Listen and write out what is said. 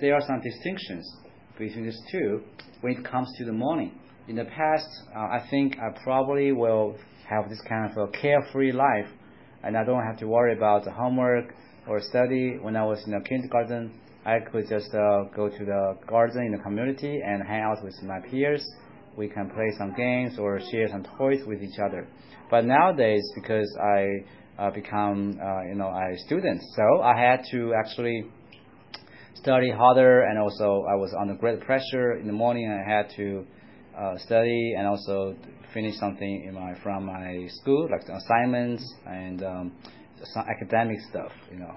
There are some distinctions between these two when it comes to the morning. In the past, uh, I think I probably will have this kind of a carefree life, and I don't have to worry about the homework or study. When I was in the kindergarten, I could just uh, go to the garden in the community and hang out with my peers. We can play some games or share some toys with each other. But nowadays, because I uh, become uh, you know a student, so I had to actually study harder, and also I was under great pressure in the morning. I had to uh, study and also finish something in my from my school, like assignments and um, some academic stuff, you know.